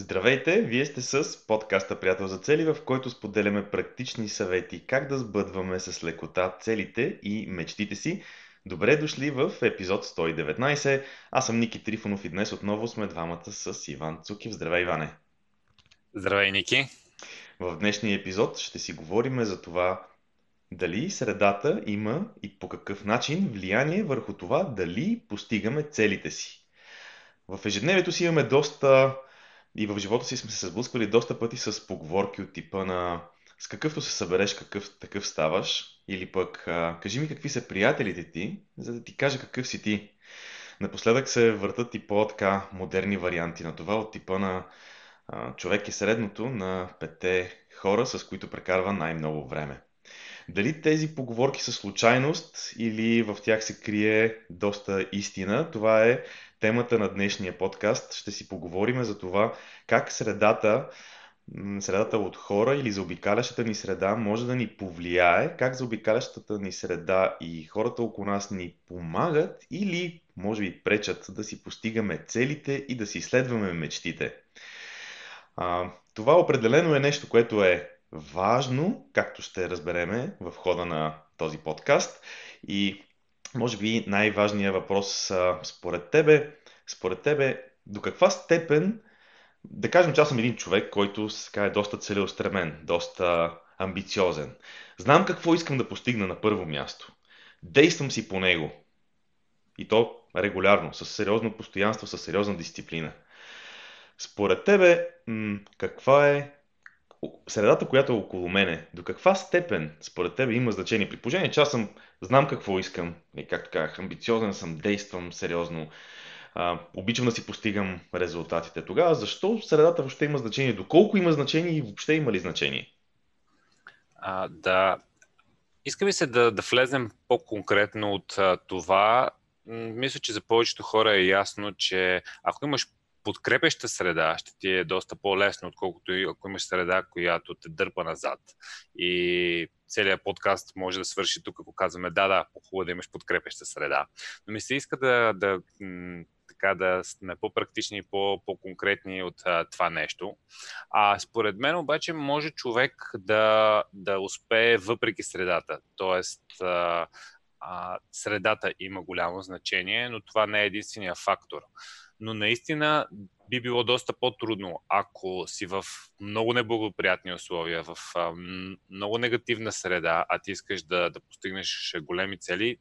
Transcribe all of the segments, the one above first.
Здравейте! Вие сте с подкаста Приятел за цели, в който споделяме практични съвети как да сбъдваме с лекота целите и мечтите си. Добре дошли в епизод 119. Аз съм Ники Трифонов и днес отново сме двамата с Иван Цукив. Здравей, Иване! Здравей, Ники! В днешния епизод ще си говорим за това дали средата има и по какъв начин влияние върху това дали постигаме целите си. В ежедневието си имаме доста и в живота си сме се сблъсквали доста пъти с поговорки от типа на с какъвто се събереш, какъв такъв ставаш, или пък кажи ми какви са приятелите ти, за да ти кажа какъв си ти. Напоследък се въртат и по-така модерни варианти на това, от типа на човек е средното на пете хора, с които прекарва най-много време. Дали тези поговорки са случайност или в тях се крие доста истина, това е темата на днешния подкаст. Ще си поговорим за това как средата, средата от хора или заобикалящата ни среда може да ни повлияе, как заобикалящата ни среда и хората около нас ни помагат или може би пречат да си постигаме целите и да си следваме мечтите. А, това определено е нещо, което е важно, както ще разбереме в хода на този подкаст. И може би най-важният въпрос според тебе, според тебе, до каква степен, да кажем, че аз съм един човек, който сега е доста целеустремен, доста амбициозен. Знам какво искам да постигна на първо място. Действам си по него. И то регулярно, с сериозно постоянство, с сериозна дисциплина. Според тебе, каква е средата, която е около мене, до каква степен според тебе има значение? При положение, че аз съм, знам какво искам, и както казах, амбициозен съм, действам сериозно, а, обичам да си постигам резултатите. Тогава защо средата въобще има значение? Доколко има значение и въобще има ли значение? А, да. Иска ми се да, да влезем по-конкретно от а, това. Мисля, че за повечето хора е ясно, че ако имаш подкрепеща среда ще ти е доста по-лесно, отколкото и ако имаш среда, която те дърпа назад. И целият подкаст може да свърши тук, ако казваме да, да, по-хубаво да имаш подкрепеща среда. Но ми се иска да, да така да сме по-практични и по-конкретни от а, това нещо. А според мен обаче може човек да, да успее въпреки средата. Тоест, а, а, средата има голямо значение, но това не е единствения фактор но наистина би било доста по-трудно, ако си в много неблагоприятни условия, в а, много негативна среда, а ти искаш да, да постигнеш големи цели.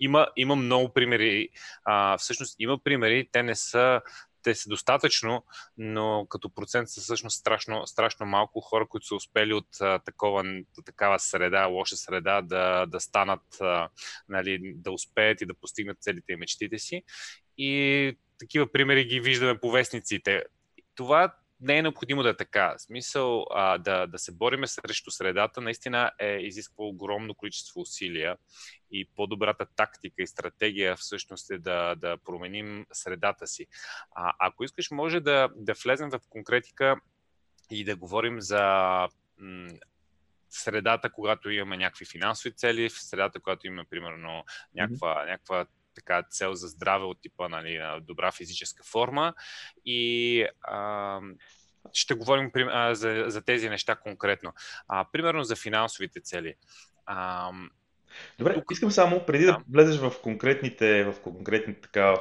Има, има много примери. А, всъщност има примери, те не са те са достатъчно, но като процент са всъщност страшно, страшно малко хора, които са успели от а, такова, такава среда, лоша среда, да, да станат, а, нали, да успеят и да постигнат целите и мечтите си. И такива примери ги виждаме по вестниците. Това не е необходимо да е така. Смисъл а, да, да се бориме срещу средата наистина е изисква огромно количество усилия и по-добрата тактика и стратегия всъщност е да, да променим средата си. А, ако искаш, може да, да влезем в конкретика и да говорим за м- средата, когато имаме някакви финансови цели, в средата, когато имаме, примерно, някаква, mm-hmm. някаква така цел за здраве от типа нали, на добра физическа форма и а, ще говорим а, за, за тези неща конкретно. А, примерно за финансовите цели. А, Добре, тук... искам само, преди да, влезеш в конкретните, в конкретните така,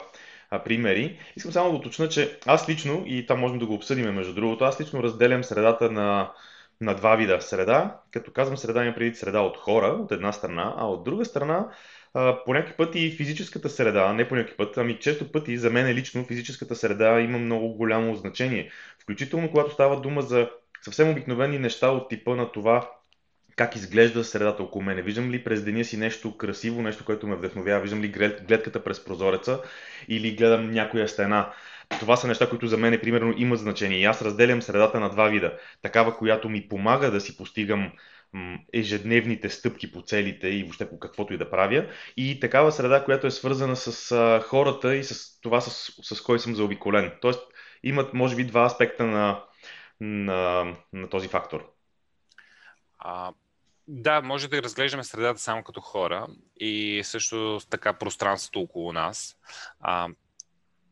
а, примери, искам само да уточня, че аз лично, и там можем да го обсъдим между другото, аз лично разделям средата на, на два вида среда. Като казвам среда, има преди среда от хора, от една страна, а от друга страна по някакъв път и физическата среда, не по някакъв път, ами често пъти за мен лично физическата среда има много голямо значение. Включително когато става дума за съвсем обикновени неща от типа на това как изглежда средата около мене. Виждам ли през деня си нещо красиво, нещо, което ме вдъхновява, виждам ли гледката през прозореца или гледам някоя стена. Това са неща, които за мен примерно имат значение. И аз разделям средата на два вида. Такава, която ми помага да си постигам ежедневните стъпки по целите и въобще по каквото и да правя. И такава среда, която е свързана с хората и с това, с, с кой съм заобиколен. Тоест, имат, може би, два аспекта на, на, на този фактор. А, да, може да разглеждаме средата само като хора и също така пространството около нас. А,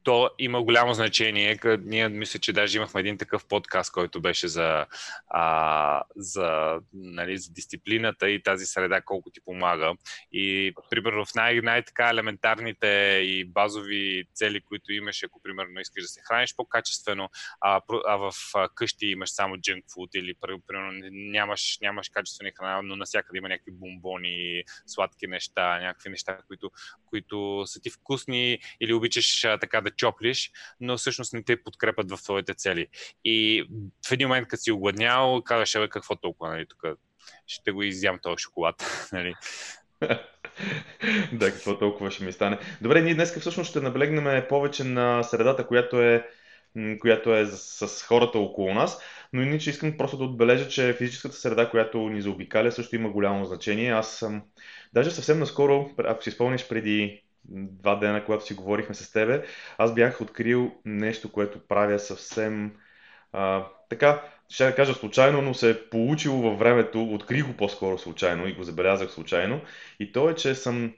то има голямо значение. Ние мисля, че даже имахме един такъв подкаст, който беше за, а, за, нали, за дисциплината и тази среда, колко ти помага. И, примерно, в най- най-така елементарните и базови цели, които имаш, ако, примерно, искаш да се храниш по-качествено, а, а в къщи имаш само junk food или, примерно, нямаш, нямаш качествени храна, но навсякъде има някакви бомбони, сладки неща, някакви неща, които, които са ти вкусни или обичаш така да чоплиш, но всъщност не те подкрепят в твоите цели. И в един момент, като си огладнял, казваш, бе, какво толкова, нали, тук ще го изям този шоколад. Нали? да, какво толкова ще ми стане. Добре, ние днес всъщност ще наблегнем повече на средата, която е, която е с, хората около нас, но иначе искам просто да отбележа, че физическата среда, която ни заобикаля, също има голямо значение. Аз съм, даже съвсем наскоро, ако си спомниш преди два дена, когато си говорихме с тебе, аз бях открил нещо, което правя съвсем а, така, ще да кажа случайно, но се е получило във времето, открих го по-скоро случайно и го забелязах случайно. И то е, че съм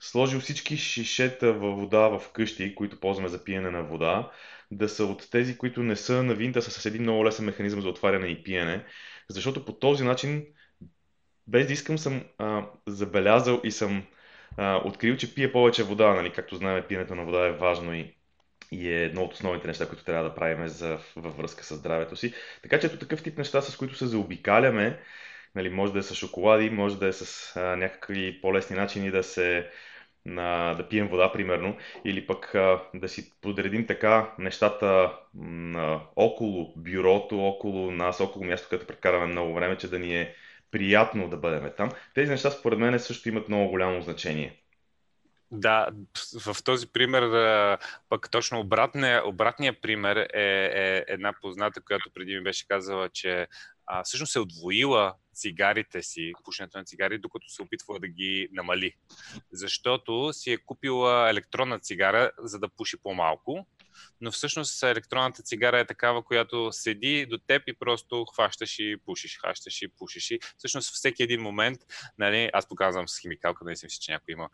сложил всички шишета във вода в къщи, които ползваме за пиене на вода, да са от тези, които не са на винта, са с един много лесен механизъм за отваряне и пиене, защото по този начин, без да искам, съм а, забелязал и съм а, открил, че пие повече вода, нали? както знаем, пиенето на вода е важно и, и е едно от основните неща, които трябва да правим за, във връзка с здравето си. Така че ето такъв тип неща, с които се заобикаляме, нали, може да е с шоколади, може да е с а, някакви по-лесни начини да се на, да пием вода, примерно, или пък а, да си подредим така нещата а, около бюрото, около нас, около място, където прекараме много време, че да ни е приятно да бъдем там. Тези неща според мен също имат много голямо значение. Да, в този пример, пък точно обратния, обратния пример е, е една позната, която преди ми беше казала, че а, всъщност е отвоила цигарите си, пушенето на цигари, докато се опитва да ги намали. Защото си е купила електронна цигара, за да пуши по-малко но всъщност електронната цигара е такава, която седи до теб и просто хващаш и пушиш, хващаш и пушиш. И всъщност всеки един момент, нали, аз показвам с химикалка, не си мисля, че някой има,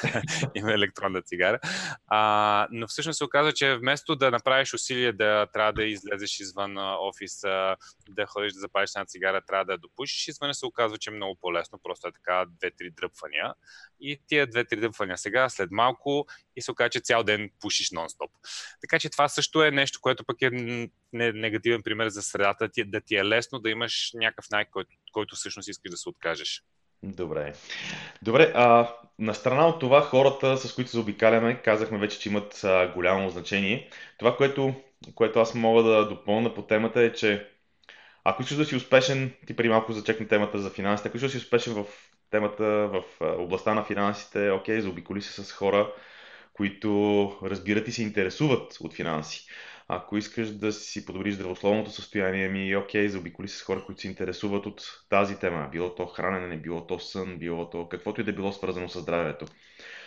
има електронна цигара, а, но всъщност се оказва, че вместо да направиш усилие да трябва да излезеш извън офиса, да ходиш да запалиш една цигара, трябва да допушиш, извън се оказва, че е много по-лесно, просто е така две-три дръпвания. И тия две-три дръпвания сега, след малко, и се оказва, че цял ден пушиш нон-стоп. Така че това също е нещо, което пък е негативен пример за средата, да ти е лесно да имаш някакъв най, който, който всъщност искаш да се откажеш. Добре. Добре, а на страна от това хората, с които заобикаляме, казахме вече, че имат а, голямо значение. Това, което, което аз мога да допълна по темата е, че ако искаш да си успешен, ти преди малко зачекна темата за финансите, ако искаш да си успешен в темата, в областта на финансите, окей, заобиколи се с хора, които разбират и се интересуват от финанси. Ако искаш да си подобриш здравословното състояние ми, окей, заобиколи се с хора, които се интересуват от тази тема. Било то хранене, било то сън, било то каквото и да е било свързано с здравето.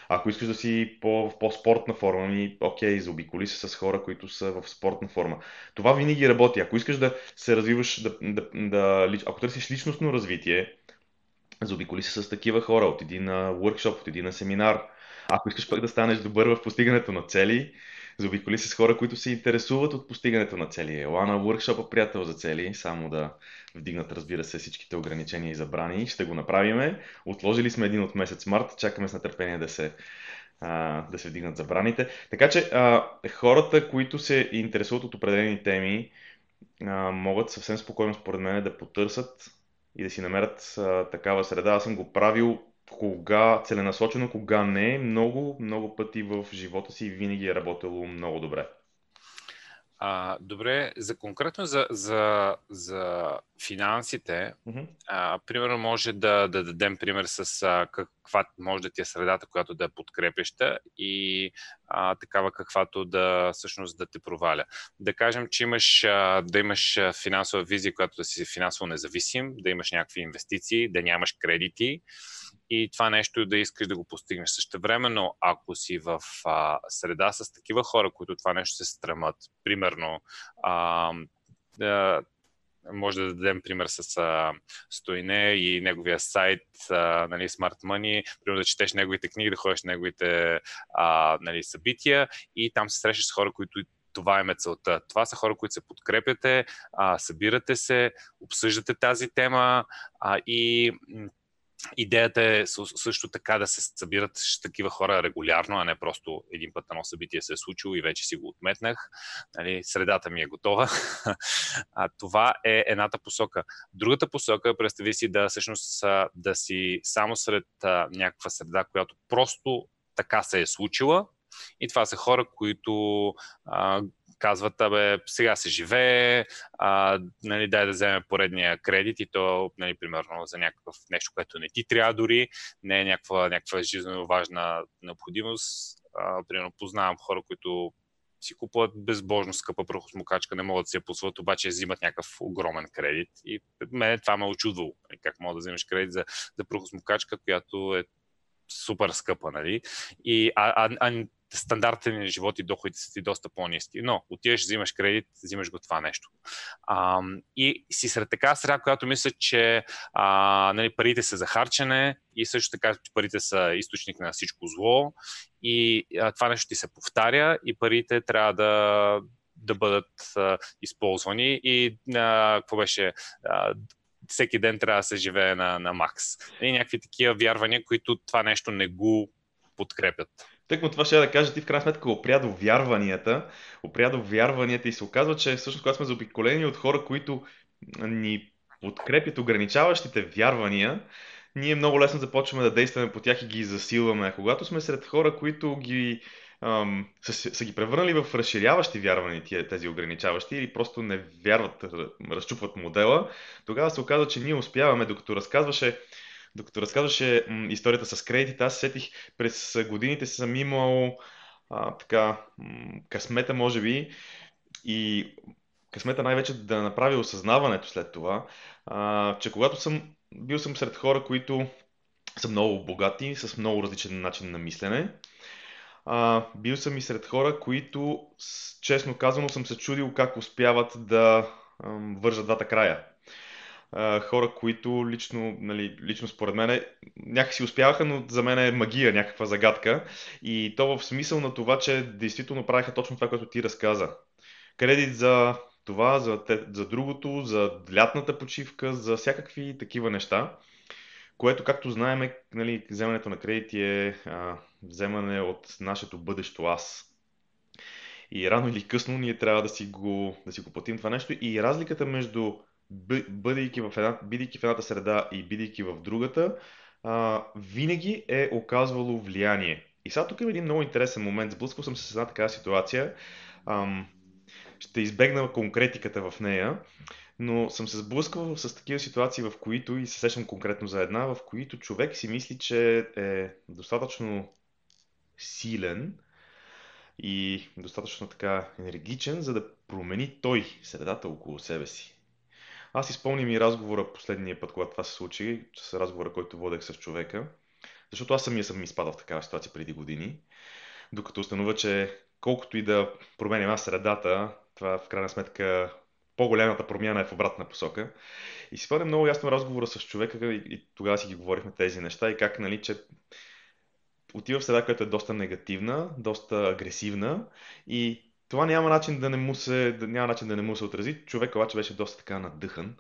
Ако искаш да си по, в по-спортна форма, ми, окей, заобиколи се с хора, които са в спортна форма. Това винаги работи. Ако искаш да се развиваш, да, да, да, ако търсиш личностно развитие, заобиколи се с такива хора, от един на от един на семинар, ако искаш пък да станеш добър в постигането на цели, заобиколи се с хора, които се интересуват от постигането на цели. Ела на workshop приятел за цели, само да вдигнат, разбира се, всичките ограничения и забрани. Ще го направиме. Отложили сме един от месец март, чакаме с нетърпение да се, да се вдигнат забраните. Така че хората, които се интересуват от определени теми, могат съвсем спокойно, според мен, да потърсят и да си намерят такава среда. Аз съм го правил кога целенасочено, кога не, много, много пъти в живота си винаги е работило много добре. А, добре, за конкретно за, за, за финансите, mm-hmm. а, примерно може да, да дадем пример с а, каква може да ти е средата, която да е подкрепеща и а, такава каквато да всъщност да те проваля. Да кажем, че имаш а, да имаш финансова визия, която да си финансово независим, да имаш някакви инвестиции, да нямаш кредити, и това нещо да искаш да го постигнеш. Също време, но ако си в а, среда с такива хора, които това нещо се стремат, примерно а, може да дадем пример с а, Стойне и неговия сайт, а, нали, Smart Money, примерно да четеш неговите книги, да ходиш на неговите а, нали, събития и там се срещаш с хора, които това е целта. Това са хора, които се подкрепяте, а, събирате се, обсъждате тази тема а, и Идеята е също така да се събират такива хора регулярно, а не просто един път едно събитие се е случило и вече си го отметнах. Нали, средата ми е готова. а, това е едната посока. Другата посока, представи си да всъщност да си само сред а, някаква среда, която просто така се е случила, и това са хора, които а, казват, абе, сега се живее, а, нали, дай да вземе поредния кредит и то, нали, примерно, за някакъв нещо, което не ти трябва дори, не е някаква, някаква жизненно важна необходимост. А, примерно, познавам хора, които си купуват безбожно скъпа прахосмокачка, не могат да си я посват, обаче взимат някакъв огромен кредит. И мен това ме е очудвало. Нали, как мога да вземеш кредит за, за която е супер скъпа, нали? И, а, а, а стандартите ни живот и доходите са ти доста по-низки. Но отиваш, взимаш кредит, взимаш го това нещо. А, и си сред така среда, която мисля, че а, нали, парите са за харчене и също така, парите са източник на всичко зло и а, това нещо ти се повтаря и парите трябва да, да бъдат а, използвани и а, какво беше а, всеки ден трябва да се живее на, на макс. И някакви такива вярвания, които това нещо не го подкрепят. Тъкмо това ще да кажа, ти в крайна сметка опря до вярванията, опря до вярванията и се оказва, че всъщност когато сме заобиколени от хора, които ни подкрепят ограничаващите вярвания, ние много лесно започваме да действаме по тях и ги засилваме. А когато сме сред хора, които ги ам, са, са ги превърнали в разширяващи вярвания тези ограничаващи или просто не вярват, разчупват модела, тогава се оказва, че ние успяваме, докато разказваше докато разказваше м, историята с кредитите, аз сетих през годините съм имал а, така м, късмета, може би, и късмета най-вече да направи осъзнаването след това, а, че когато съм бил съм сред хора, които са много богати, с много различен начин на мислене. А, бил съм и сред хора, които, честно казано, съм се чудил как успяват да ам, вържат двата края хора, които лично, нали, лично според мен някакси успяваха, но за мен е магия, някаква загадка. И то в смисъл на това, че действително правиха точно това, което ти разказа. Кредит за това, за, за другото, за лятната почивка, за всякакви такива неща, което, както знаем, нали, вземането на кредити е а, вземане от нашето бъдещо аз. И рано или късно ние трябва да си го, да си го платим това нещо. И разликата между бъдейки в, една, бидейки в едната среда и бидейки в другата, а, винаги е оказвало влияние. И сега тук има един много интересен момент. Сблъскал съм се с една такава ситуация. Ам, ще избегна конкретиката в нея, но съм се сблъскал с такива ситуации, в които, и се сещам конкретно за една, в които човек си мисли, че е достатъчно силен и достатъчно така енергичен, за да промени той средата около себе си. Аз изпълним и разговора последния път, когато това се случи, с разговора, който водех с човека, защото аз самия съм изпадал в такава ситуация преди години, докато установя, че колкото и да променям аз средата, това в крайна сметка по-голямата промяна е в обратна посока. И си спомням много ясно разговора с човека и, и тогава си ги говорихме тези неща и как, нали, че отива в среда, която е доста негативна, доста агресивна и това няма начин да не му се, няма начин да не му се отрази. Човек обаче беше доста така надъхан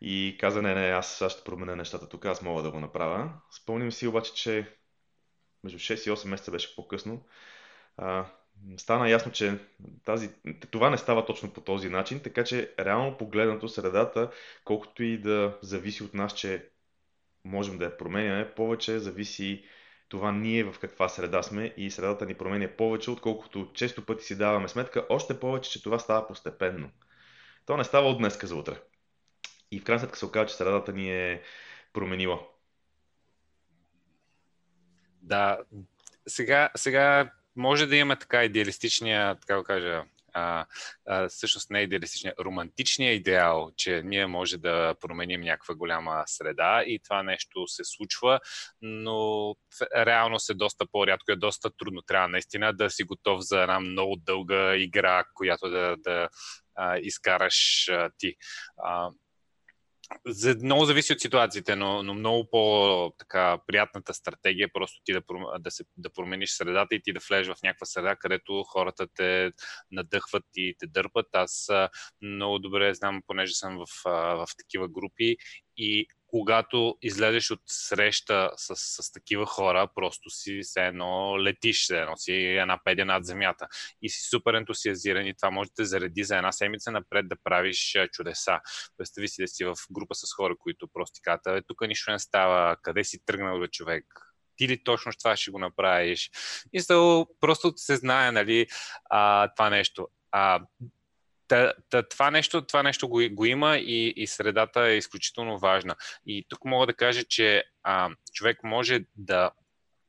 и каза, не, не, аз, аз ще променя нещата тук, аз мога да го направя. Спомням си обаче, че между 6 и 8 месеца беше по-късно. А, стана ясно, че тази, това не става точно по този начин, така че реално погледнато средата, колкото и да зависи от нас, че можем да я променяме, повече зависи това ние в каква среда сме и средата ни променя повече, отколкото често пъти си даваме сметка, още повече, че това става постепенно. То не става от днеска за утре. И в крайна сметка се оказва, че средата ни е променила. Да, сега, сега може да имаме така идеалистичния, така да кажа, а, а, всъщност не е идеалистичния, романтичния идеал, че ние може да променим някаква голяма среда и това нещо се случва, но реално е доста по-рядко, е доста трудно. Трябва наистина да си готов за една много дълга игра, която да, да а, изкараш а, ти. А, за, много зависи от ситуациите, но, но много по-приятната стратегия е просто ти да, да, се, да промениш средата и ти да влезеш в някаква среда, където хората те надъхват и те дърпат. Аз много добре знам, понеже съм в, в такива групи и когато излезеш от среща с, с такива хора, просто си все едно летиш, все едно си една педя над земята и си супер ентусиазиран и това може да те зареди за една седмица напред да правиш чудеса. Представи си да си в група с хора, които просто ти казват, тук нищо не става, къде си тръгнал бе човек, ти ли точно това ще го направиш? И просто се знае, нали, а, това нещо. А, Та, та, това нещо, това нещо го, го има и, и средата е изключително важна. И тук мога да кажа, че а, човек може да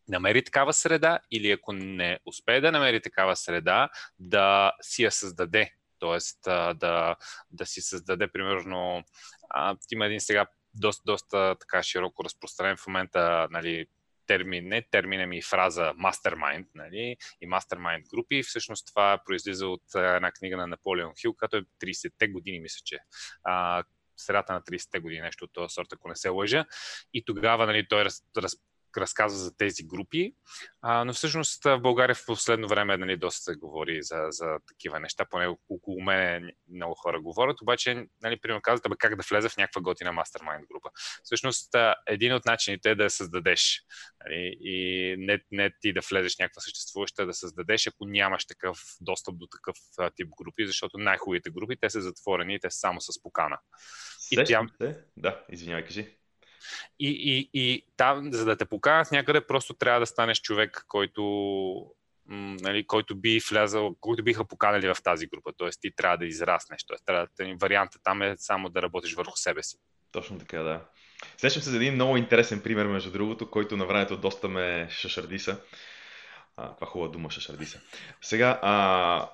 намери такава среда или ако не успее да намери такава среда, да си я създаде. Тоест да, да си създаде, примерно, а, има един сега доста, доста така широко разпространен в момента нали, термин, не термин, ами фраза mastermind, нали, и mastermind групи. Всъщност това произлиза от една книга на Наполеон Хил, като е 30-те години, мисля, че. Средата на 30-те години, нещо от този сорт, ако не се лъжа. И тогава нали, той раз, раз, разказва за тези групи, а, но всъщност в България в последно време нали, доста се говори за, за такива неща, поне около мен много хора говорят, обаче, нали, примерно казвате, как да влезе в някаква готина мастермайнд група. Всъщност, един от начините е да я създадеш нали, и не, не ти да влезеш в някаква съществуваща, да създадеш, ако нямаш такъв достъп до такъв тип групи, защото най-хубавите групи, те са затворени те са само с покана. И тя... Да, извинявай, кажи. И, и, и там, за да те поканят някъде, просто трябва да станеш човек, който нали, който би влязал, който биха поканали в тази група. Тоест ти трябва да израснеш. Тоест, трябва да, варианта там е само да работиш върху себе си. Точно така, да. Сещам се за един много интересен пример, между другото, който на времето доста ме шашардиса. А, каква хубава дума шашардиса. Сега, а,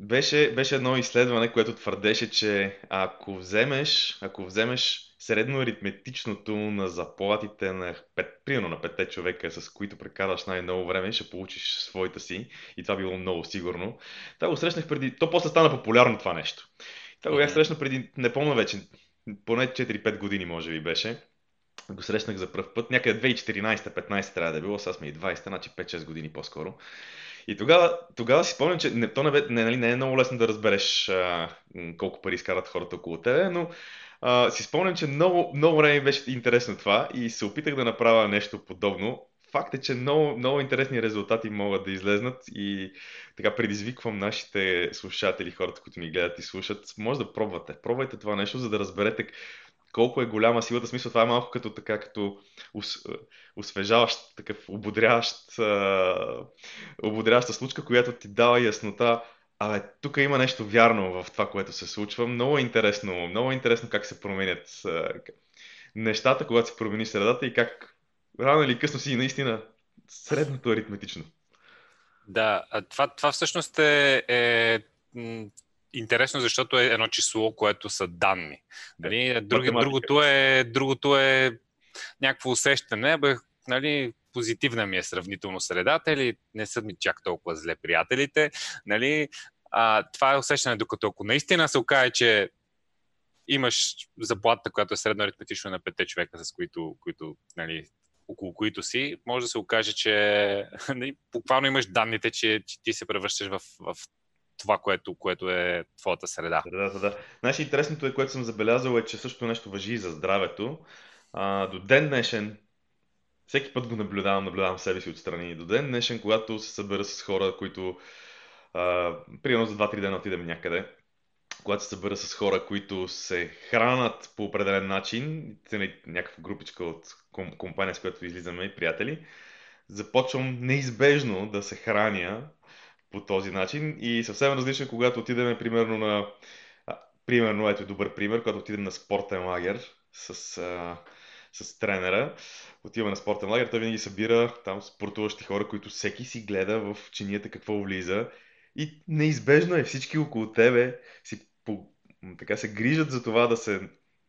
беше, беше едно изследване, което твърдеше, че ако вземеш, ако вземеш средно аритметичното на заплатите на 5, примерно на 5 човека, с които прекараш най-много време, ще получиш своите си. И това било много сигурно. Това го срещнах преди... То после стана популярно това нещо. Това го бях срещнал преди, не помня вече, поне 4-5 години може би беше. Го срещнах за първ път. Някъде 2014-15 трябва да е било, сега сме и 20, значи 5-6 години по-скоро. И тогава, тогава си спомням, че не, то не, не, нали, не е много лесно да разбереш а, колко пари изкарат хората около тебе, но си спомням, че много, много време беше интересно това и се опитах да направя нещо подобно. Факт е, че много, много интересни резултати могат да излезнат и така предизвиквам нашите слушатели, хората, които ни гледат и слушат. Може да пробвате. Пробвайте това нещо, за да разберете колко е голяма силата. Смисъл, това е малко като така, като освежаващ, такъв ободряващ, ободряваща случка, която ти дава яснота Абе, тук има нещо вярно в това, което се случва. Много е интересно, много е интересно как се променят нещата, когато се промени средата и как рано или късно си наистина средното аритметично. Да, това, това всъщност е, е интересно, защото е едно число, което са данни. Нали? Други, другото, е, другото е някакво усещане. Бе, нали, позитивна ми е сравнително средата или не са ми чак толкова зле приятелите. Нали? А, това е усещане, докато ако наистина се окаже, че имаш заплата, която е средно аритметично на петте човека, с които, които нали, около които си, може да се окаже, че нали, буквално имаш данните, че, че ти се превръщаш в, в това, което, което е твоята среда. Средата, да. Значи интересното е, което съм забелязал е, че също нещо въжи и за здравето. А, до ден днешен всеки път го наблюдавам, наблюдавам себе си отстрани. До ден днешен, когато се събера с хора, които а, примерно за 2-3 дена отидем някъде, когато се събера с хора, които се хранат по определен начин, някаква групичка от компания, с която излизаме и приятели, започвам неизбежно да се храня по този начин и съвсем различно, когато отидем примерно на примерно, ето е добър пример, когато отидем на спортен лагер с, а, с тренера, отиваме на спортен лагер, той винаги събира там спортуващи хора, които всеки си гледа в чинията какво влиза и неизбежно е всички около тебе си по, така се грижат за това да се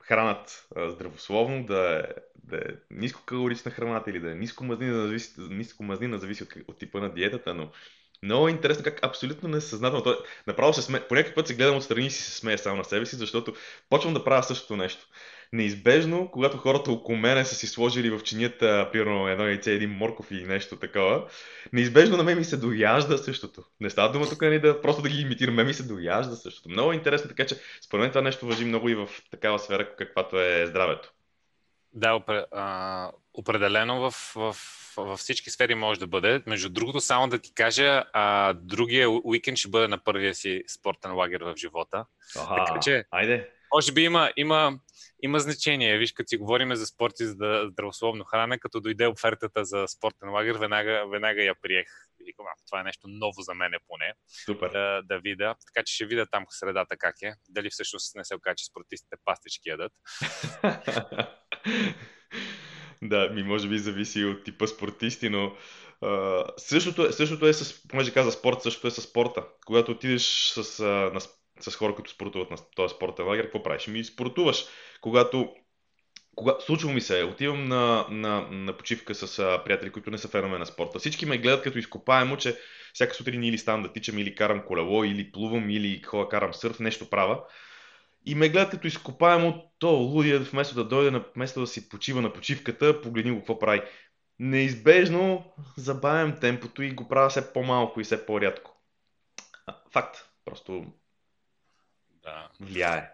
хранат здравословно, да е, да е нискокалорична храната или да е ниско мазнина, зависи, ниско мазнина, зависи от, от типа на диетата, но Много интересно как абсолютно несъзнателно. Той, направо се сме... По някакъв път се гледам отстрани и си се смея само на себе си, защото почвам да правя същото нещо. Неизбежно, когато хората около мене са си сложили в чинията, примерно едно яйце, един морков или нещо такова, неизбежно на мен ми се дояжда същото. Не става дума тук нали, да, просто да ги имитирам, мен ми се дояжда същото. Много интересно, така че според мен това нещо въжи много и в такава сфера, каквато е здравето. Да, определено в, в във всички сфери може да бъде. Между другото, само да ти кажа, а, другия уикенд ще бъде на първия си спортен лагер в живота. Аха, така че, айде. Може би има, има, има значение. Виж, като си говорим за спорт и за здравословно хране, като дойде офертата за спортен лагер, веднага, веднага я приех. Викам, това е нещо ново за мене поне. Супер. Да, да видя. Така че ще видя там средата как е. Дали всъщност не се окаже, че спортистите пастички ядат. Да, ми може би зависи от типа спортисти, но а, същото, е, същото е с, понеже каза спорт, същото е с спорта. Когато отидеш с, а, на, с хора, които спортуват на този спортен лагер, какво правиш? Ми спортуваш. Когато кога, случва ми се, отивам на, на, на почивка с а, приятели, които не са фенове на спорта. Всички ме гледат като изкопаемо, че всяка сутрин или ставам да тичам, или карам колело, или плувам, или хора карам сърф, нещо правя и ме гледат като изкопаем от то лудия, вместо да дойде, на, вместо да си почива на почивката, погледни го какво прави. Неизбежно забавям темпото и го правя все по-малко и все по-рядко. Факт. Просто да. влияе.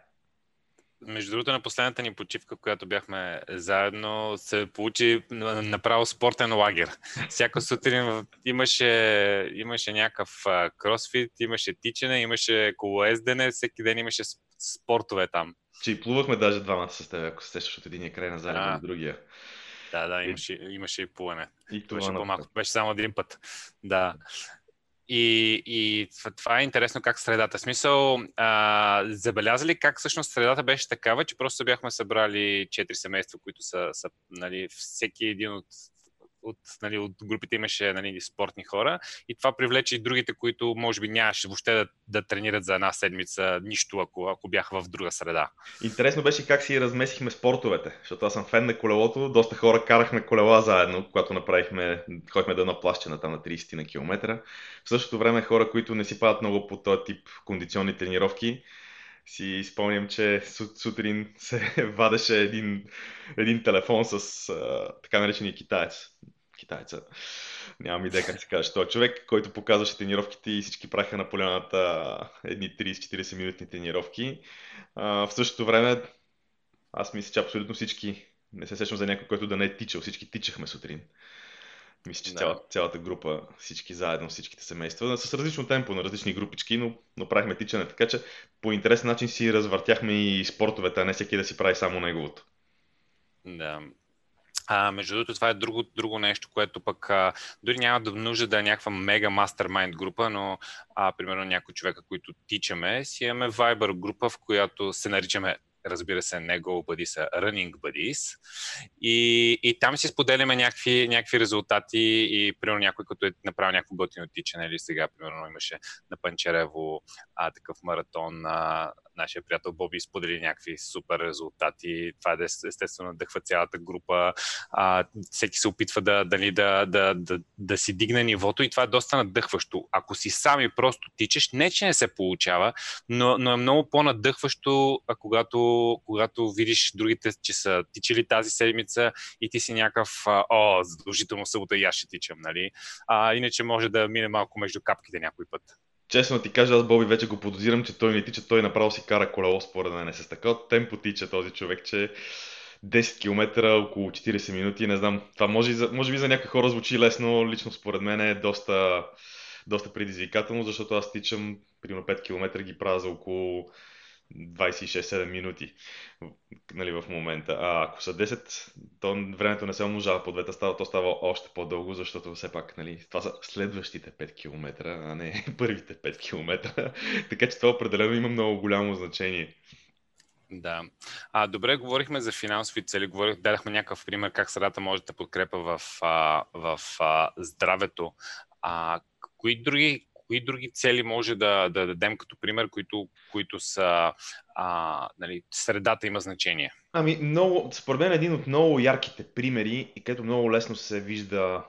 Между другото, на последната ни почивка, която бяхме заедно, се получи направо спортен лагер. Всяка сутрин имаше, имаше някакъв кросфит, имаше тичане, имаше колоездене, всеки ден имаше спортове там. Че и плувахме даже двамата с теб, ако се от единия край на заедно от другия. Да, да, имаше, имаше и плуване. И това беше по-малко, беше само един път. Да. И, и това е интересно как средата. Смисъл, а, забелязали как всъщност средата беше такава, че просто бяхме събрали четири семейства, които са, са нали, всеки един от от, нали, от групите имаше нали, спортни хора и това привлече и другите, които може би нямаше въобще да, да тренират за една седмица нищо, ако, ако бяха в друга среда. Интересно беше как си размесихме спортовете, защото аз съм фен на колелото, доста хора карахме колела заедно, когато направихме, ходихме да на плащена там на 30 на километра. В същото време хора, които не си падат много по този тип кондиционни тренировки, си спомням, че сутрин се вадеше един, един телефон с а, така наречения китаец. Китайца. Нямам идея как се каже. Той човек, който показваше тренировките и всички праха на поляната едни 30-40 минутни тренировки. А, в същото време, аз мисля, че абсолютно всички, не се сещам за някой, който да не е тичал, всички тичахме сутрин. Мисля, че да. цялата, цялата група, всички заедно, всичките семейства, с различно темпо, на различни групички, но, но правихме тичане. Така че по интересен начин си развъртяхме и спортовете, а не всеки да си прави само неговото. Да. А, между другото, това е друго, друго нещо, което пък а, дори няма да нужда да е някаква мега мастермайнд група, но а, примерно някои човека, които тичаме, си имаме Viber група, в която се наричаме разбира се, не Go Buddies, Running Buddies. И, и там си споделяме някакви, някакви резултати и, примерно, някой като е направил някакво готино тичане, или сега, примерно, имаше на Панчарево а, такъв маратон, а, нашия приятел Боби сподели някакви супер резултати. Това е естествено дъхва цялата група. А, всеки се опитва да, дали, да, да, да, да си дигне нивото и това е доста надъхващо. Ако си сам и просто тичаш, не че не се получава, но, но е много по-надъхващо, когато, когато видиш другите, че са тичали тази седмица и ти си някакъв, о, задължително събота и аз ще тичам, нали? А, иначе може да мине малко между капките някой път. Честно ти кажа, аз Боби вече го подозирам, че той не тича, той направо си кара колело според мен. С такова темпо тича този човек, че 10 км, около 40 минути, не знам. Това може, може би за някои хора звучи лесно, лично според мен е доста, доста предизвикателно, защото аз тичам примерно 5 км ги правя за около 26-7 минути нали, в момента. А ако са 10, то времето не се умножава по двете, става, то става още по-дълго, защото все пак нали, това са следващите 5 км, а не първите 5 км. така че това определено има много голямо значение. Да. А, добре, говорихме за финансови цели, говорих, дадахме някакъв пример как средата може да подкрепа в, в, в здравето. А, кои други кои други цели може да, да дадем като пример, които, които са а, нали, средата има значение? Ами, много, според мен един от много ярките примери и където много лесно се вижда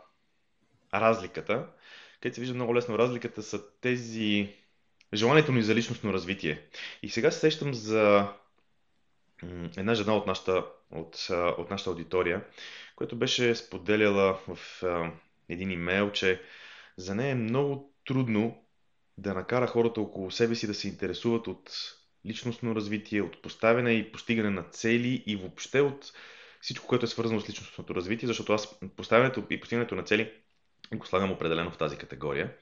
разликата, където се вижда много лесно разликата, са тези желанието ни за личностно развитие. И сега се сещам за една жена от нашата, от, от нашата аудитория, която беше споделяла в един имейл, че за нея е много трудно да накара хората около себе си да се интересуват от личностно развитие, от поставяне и постигане на цели и въобще от всичко, което е свързано с личностното развитие, защото аз поставянето и постигането на цели го слагам определено в тази категория.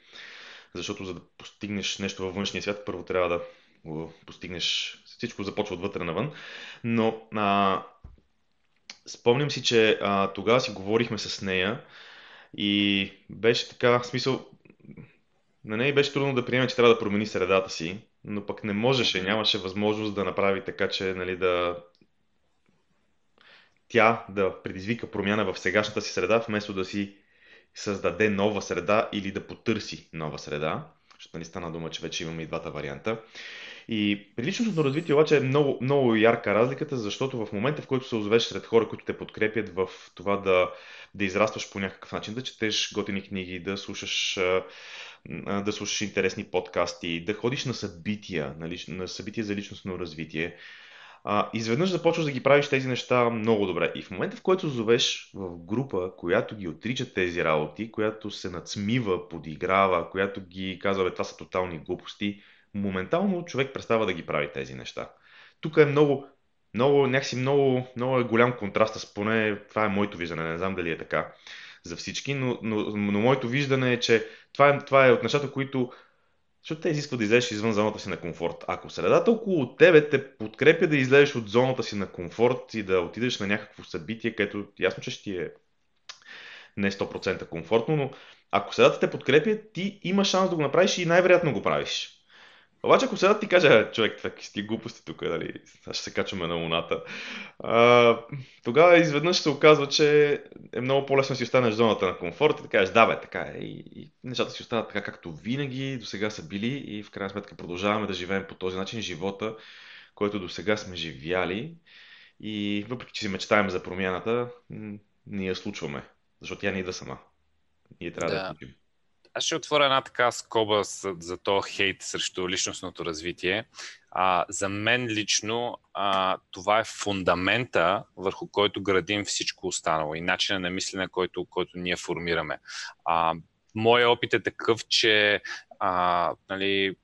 Защото за да постигнеш нещо във външния свят, първо трябва да го постигнеш. Всичко започва отвътре навън. Но а, спомням си, че а, тогава си говорихме с нея и беше така, смисъл, на нея беше трудно да приеме, че трябва да промени средата си, но пък не можеше, нямаше възможност да направи така, че нали, да тя да предизвика промяна в сегашната си среда, вместо да си създаде нова среда или да потърси нова среда, защото нали стана дума, че вече имаме и двата варианта. И при личностното развитие обаче е много, много ярка разликата, защото в момента, в който се озовеш сред хора, които те подкрепят в това да, да израстваш по някакъв начин, да четеш готини книги, да слушаш, да слушаш интересни подкасти, да ходиш на събития, на, лич... на събития за личностно развитие, а, изведнъж започваш да ги правиш тези неща много добре. И в момента, в който зовеш в група, която ги отрича тези работи, която се надсмива, подиграва, която ги казва, това са тотални глупости, моментално човек престава да ги прави тези неща. Тук е много, много, някакси много, много е голям контраст, поне това е моето виждане, не знам дали е така за всички, но, но, но моето виждане е, че това е, това е от нещата, които защото те изискват да излезеш извън зоната си на комфорт. Ако средата около тебе те подкрепя да излезеш от зоната си на комфорт и да отидеш на някакво събитие, където ясно, че ще ти е не 100% комфортно, но ако средата те подкрепя, ти имаш шанс да го направиш и най-вероятно го правиш. Обаче, ако сега ти кажа, човек, какви сти глупости тук, нали, ще се качваме на луната, а, тогава изведнъж се оказва, че е много по-лесно да си останеш в зоната на комфорт и да кажеш, да бе, така е. И, и нещата си остават така, както винаги до сега са били и в крайна сметка продължаваме да живеем по този начин живота, който до сега сме живяли. И въпреки, че си мечтаем за промяната, ние я случваме, защото тя не идва сама. Ние трябва да, да я случим. Аз ще отворя една така скоба за, за то хейт срещу личностното развитие. А, за мен лично а, това е фундамента, върху който градим всичко останало и начина на мислене, който, който ние формираме. А, моя опит е такъв, че а, нали,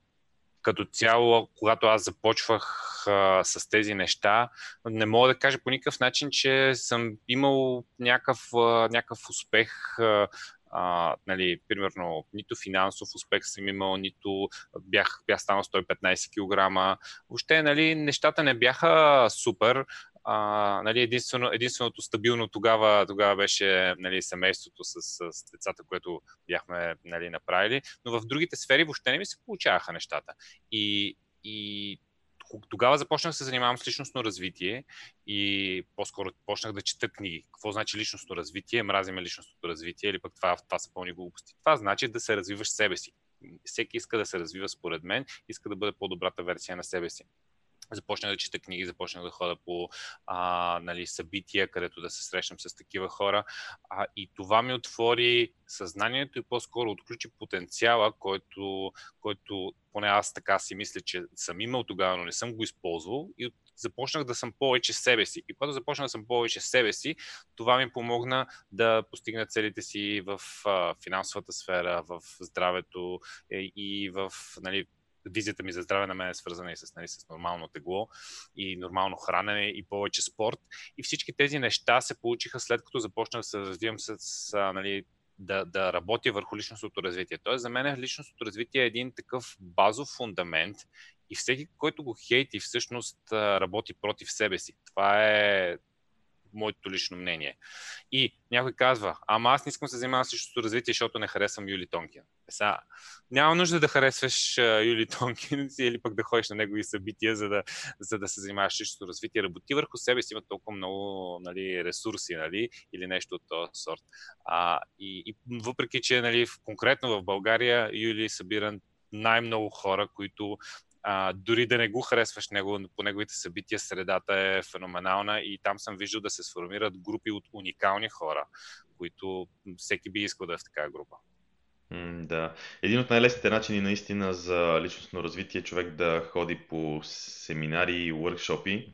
като цяло, когато аз започвах а, с тези неща, не мога да кажа по никакъв начин, че съм имал някакъв, а, някакъв успех а, а, нали, примерно, нито финансов успех съм имал, нито бях, бях станал 115 кг. Въобще, нали, нещата не бяха супер. А, нали, единствено, единственото стабилно тогава, тогава беше нали, семейството с, с децата, което бяхме нали, направили, но в другите сфери въобще не ми се получаваха нещата. И, и тогава започнах да се занимавам с личностно развитие и по-скоро почнах да чета книги. Какво значи личностно развитие? Мразиме личностното развитие или пък това, това са пълни глупости. Това значи да се развиваш себе си. Всеки иска да се развива според мен, иска да бъде по-добрата версия на себе си започнах да чета книги, започнах да хода по а, нали, събития, където да се срещам с такива хора. А, и това ми отвори съзнанието и по-скоро отключи потенциала, който, който поне аз така си мисля, че съм имал тогава, но не съм го използвал. И започнах да съм повече себе си. И когато започнах да съм повече себе си, това ми помогна да постигна целите си в а, финансовата сфера, в здравето е, и в нали, визията ми за здраве на мен е свързана и с, нали, с нормално тегло и нормално хранене и повече спорт. И всички тези неща се получиха след като започнах да се развивам с, с нали, да, да работя върху личностното развитие. Тоест, за мен личностното развитие е един такъв базов фундамент и всеки, който го хейти, всъщност работи против себе си. Това е моето лично мнение. И някой казва, ама аз не искам да се занимавам с личностното развитие, защото не харесвам Юли Тонкин. Сега, няма нужда да харесваш Юли Тонкин или пък да ходиш на негови събития, за да, за да се занимаваш с личностното развитие. Работи върху себе си, има толкова много нали, ресурси нали, или нещо от този сорт. А, и, и въпреки, че нали, конкретно в България Юли събира най-много хора, които а, дори да не го харесваш него, по неговите събития, средата е феноменална и там съм виждал да се сформират групи от уникални хора, които всеки би искал да е в такава група. М, да. Един от най-лесните начини наистина за личностно развитие е човек да ходи по семинари и workshopи.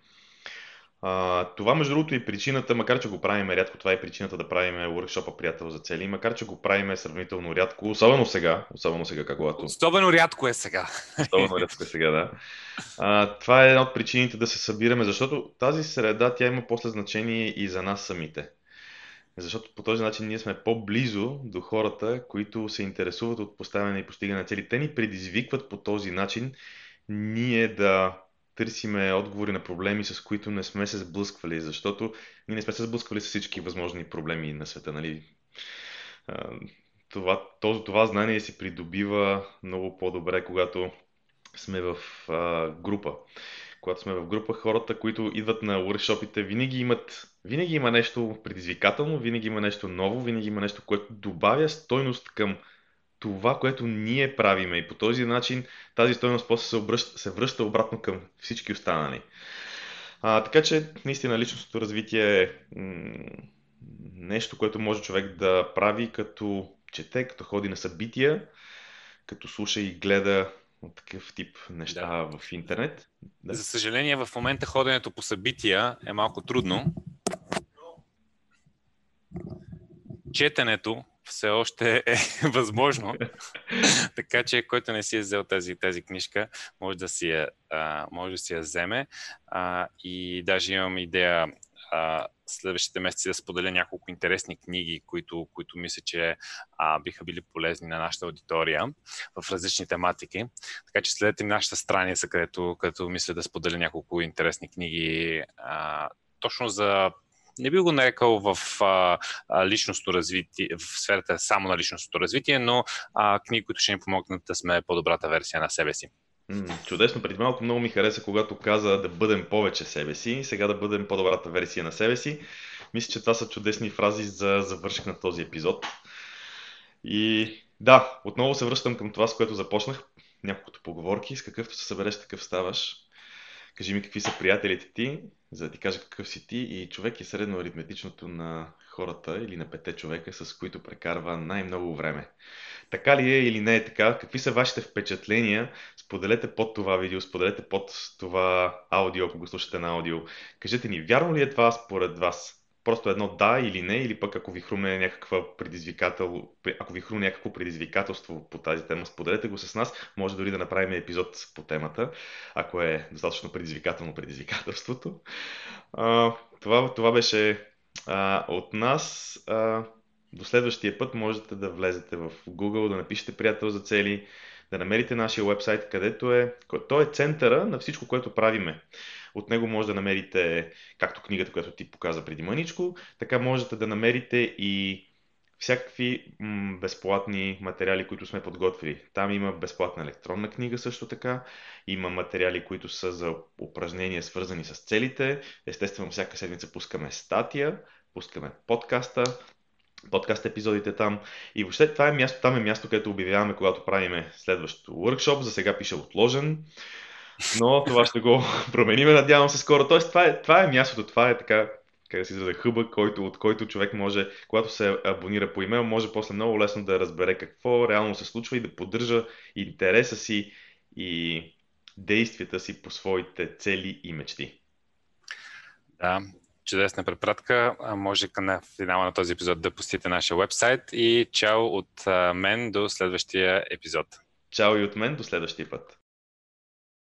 А, това, между другото, и причината, макар че го правим рядко, това е причината да правим workshop приятел за цели, макар че го правим сравнително рядко, особено сега, особено сега, когато... Особено рядко е сега. Особено рядко е сега, да. А, това е една от причините да се събираме, защото тази среда, тя има после значение и за нас самите. Защото по този начин ние сме по-близо до хората, които се интересуват от поставяне и постигане на цели. Те ни предизвикват по този начин ние да търсиме отговори на проблеми, с които не сме се сблъсквали, защото ние не сме се сблъсквали с всички възможни проблеми на света. Нали? Това, това, това знание се придобива много по-добре, когато сме в а, група. Когато сме в група, хората, които идват на workshopите, винаги имат винаги има нещо предизвикателно, винаги има нещо ново, винаги има нещо, което добавя стойност към това, което ние правиме. И по този начин тази стойност после се, обръща, се връща обратно към всички останали. А, така че, наистина, личностното развитие е нещо, което може човек да прави като чете, като ходи на събития, като слуша и гледа такъв тип неща да. в интернет. Да. За съжаление, в момента ходенето по събития е малко трудно. Четенето все още е възможно. така че, който не си е взел тази, тази книжка, може да си я, а, може да си я вземе. А, и даже имам идея а, следващите месеци да споделя няколко интересни книги, които, които мисля, че а, биха били полезни на нашата аудитория в различни тематики. Така че следете нашата страница, където, където мисля да споделя няколко интересни книги а, точно за не би го нарекал в а, личностно развитие, в сферата само на личностното развитие, но а, книги, които ще ни помогнат да сме по-добрата версия на себе си. Чудесно. Преди малко много ми хареса, когато каза да бъдем повече себе си, сега да бъдем по-добрата версия на себе си. Мисля, че това са чудесни фрази за завършик на този епизод. И да, отново се връщам към това, с което започнах. Няколкото поговорки. С какъвто се събереш, такъв ставаш. Кажи ми какви са приятелите ти, за да ти кажа какъв си ти. И човек е средно аритметичното на хората или на пете човека, с които прекарва най-много време. Така ли е или не е така? Какви са вашите впечатления? Споделете под това видео, споделете под това аудио, ако го слушате на аудио. Кажете ни, вярно ли е това според вас? Просто едно да или не, или пък ако ви хрумне някаква предизвикател, ако ви хрумне някакво предизвикателство по тази тема, споделете го с нас. Може дори да направим епизод по темата, ако е достатъчно предизвикателно предизвикателството. А, това, това беше а, от нас. А, до следващия път можете да влезете в Google, да напишете приятел за цели, да намерите нашия вебсайт, където е, той е центъра на всичко, което правиме. От него може да намерите, както книгата, която ти показа преди мъничко, така можете да намерите и всякакви м- безплатни материали, които сме подготвили. Там има безплатна електронна книга също така, има материали, които са за упражнения свързани с целите. Естествено, всяка седмица пускаме статия, пускаме подкаста, подкаст епизодите там. И въобще това е място, там е място, където обявяваме, когато правиме следващото workshop. За сега пише отложен, но това ще го промениме, надявам се скоро. Тоест, това е, това е мястото, това е така, как да си изразя, хъба, който, от който човек може, когато се абонира по имейл, може после много лесно да разбере какво реално се случва и да поддържа интереса си и действията си по своите цели и мечти. Да, чудесна препратка. Може на финала на този епизод да посетите нашия вебсайт и чао от мен до следващия епизод. Чао и от мен до следващия път.